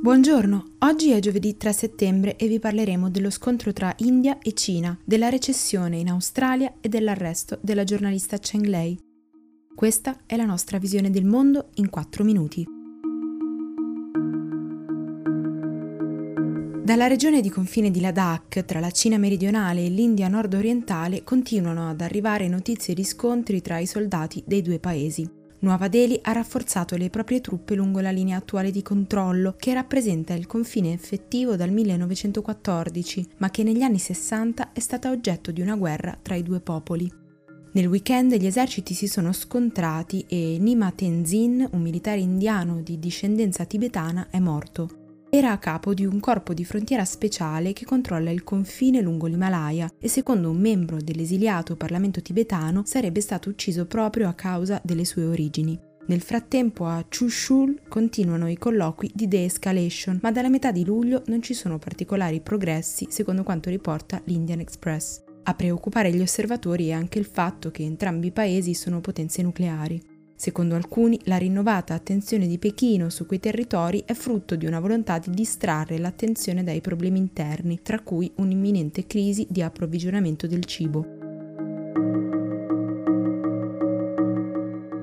Buongiorno, oggi è giovedì 3 settembre e vi parleremo dello scontro tra India e Cina, della recessione in Australia e dell'arresto della giornalista Cheng Lei. Questa è la nostra visione del mondo in 4 minuti. Dalla regione di confine di Ladakh, tra la Cina meridionale e l'India nord-orientale, continuano ad arrivare notizie di scontri tra i soldati dei due paesi. Nuova Delhi ha rafforzato le proprie truppe lungo la linea attuale di controllo, che rappresenta il confine effettivo dal 1914, ma che negli anni 60 è stata oggetto di una guerra tra i due popoli. Nel weekend gli eserciti si sono scontrati e Nima Tenzin, un militare indiano di discendenza tibetana, è morto. Era a capo di un corpo di frontiera speciale che controlla il confine lungo l'Himalaya e secondo un membro dell'esiliato Parlamento tibetano sarebbe stato ucciso proprio a causa delle sue origini. Nel frattempo a Chushul continuano i colloqui di de-escalation, ma dalla metà di luglio non ci sono particolari progressi secondo quanto riporta l'Indian Express. A preoccupare gli osservatori è anche il fatto che entrambi i paesi sono potenze nucleari. Secondo alcuni, la rinnovata attenzione di Pechino su quei territori è frutto di una volontà di distrarre l'attenzione dai problemi interni, tra cui un'imminente crisi di approvvigionamento del cibo.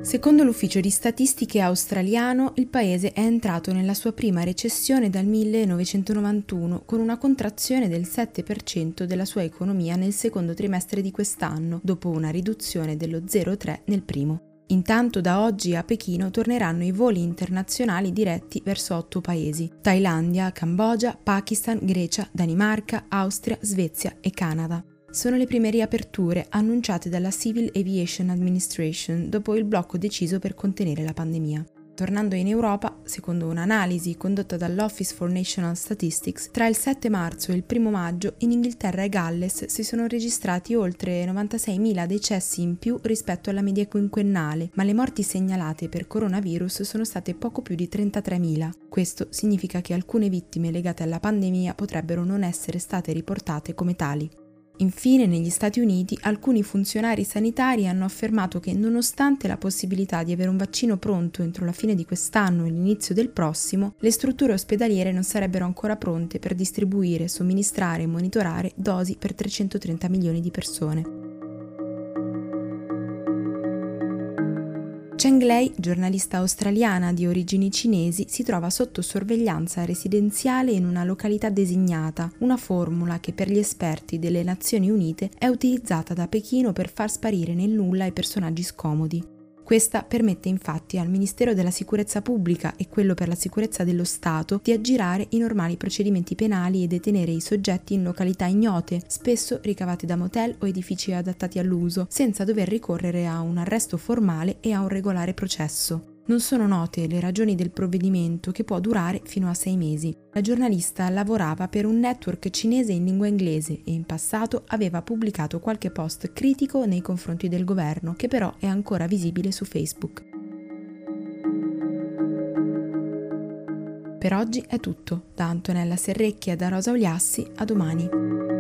Secondo l'ufficio di statistiche australiano, il paese è entrato nella sua prima recessione dal 1991, con una contrazione del 7% della sua economia nel secondo trimestre di quest'anno, dopo una riduzione dello 0,3 nel primo. Intanto da oggi a Pechino torneranno i voli internazionali diretti verso otto paesi: Thailandia, Cambogia, Pakistan, Grecia, Danimarca, Austria, Svezia e Canada. Sono le prime riaperture annunciate dalla Civil Aviation Administration dopo il blocco deciso per contenere la pandemia. Tornando in Europa, secondo un'analisi condotta dall'Office for National Statistics, tra il 7 marzo e il 1 maggio in Inghilterra e Galles si sono registrati oltre 96.000 decessi in più rispetto alla media quinquennale, ma le morti segnalate per coronavirus sono state poco più di 33.000. Questo significa che alcune vittime legate alla pandemia potrebbero non essere state riportate come tali. Infine, negli Stati Uniti, alcuni funzionari sanitari hanno affermato che nonostante la possibilità di avere un vaccino pronto entro la fine di quest'anno e l'inizio del prossimo, le strutture ospedaliere non sarebbero ancora pronte per distribuire, somministrare e monitorare dosi per 330 milioni di persone. Cheng Lei, giornalista australiana di origini cinesi, si trova sotto sorveglianza residenziale in una località designata, una formula che per gli esperti delle Nazioni Unite è utilizzata da Pechino per far sparire nel nulla i personaggi scomodi. Questa permette infatti al Ministero della Sicurezza Pubblica e quello per la sicurezza dello Stato di aggirare i normali procedimenti penali e detenere i soggetti in località ignote, spesso ricavate da motel o edifici adattati all'uso, senza dover ricorrere a un arresto formale e a un regolare processo. Non sono note le ragioni del provvedimento che può durare fino a sei mesi. La giornalista lavorava per un network cinese in lingua inglese e in passato aveva pubblicato qualche post critico nei confronti del governo, che però è ancora visibile su Facebook. Per oggi è tutto. Da Antonella Serrecchia e da Rosa Oliassi, a domani.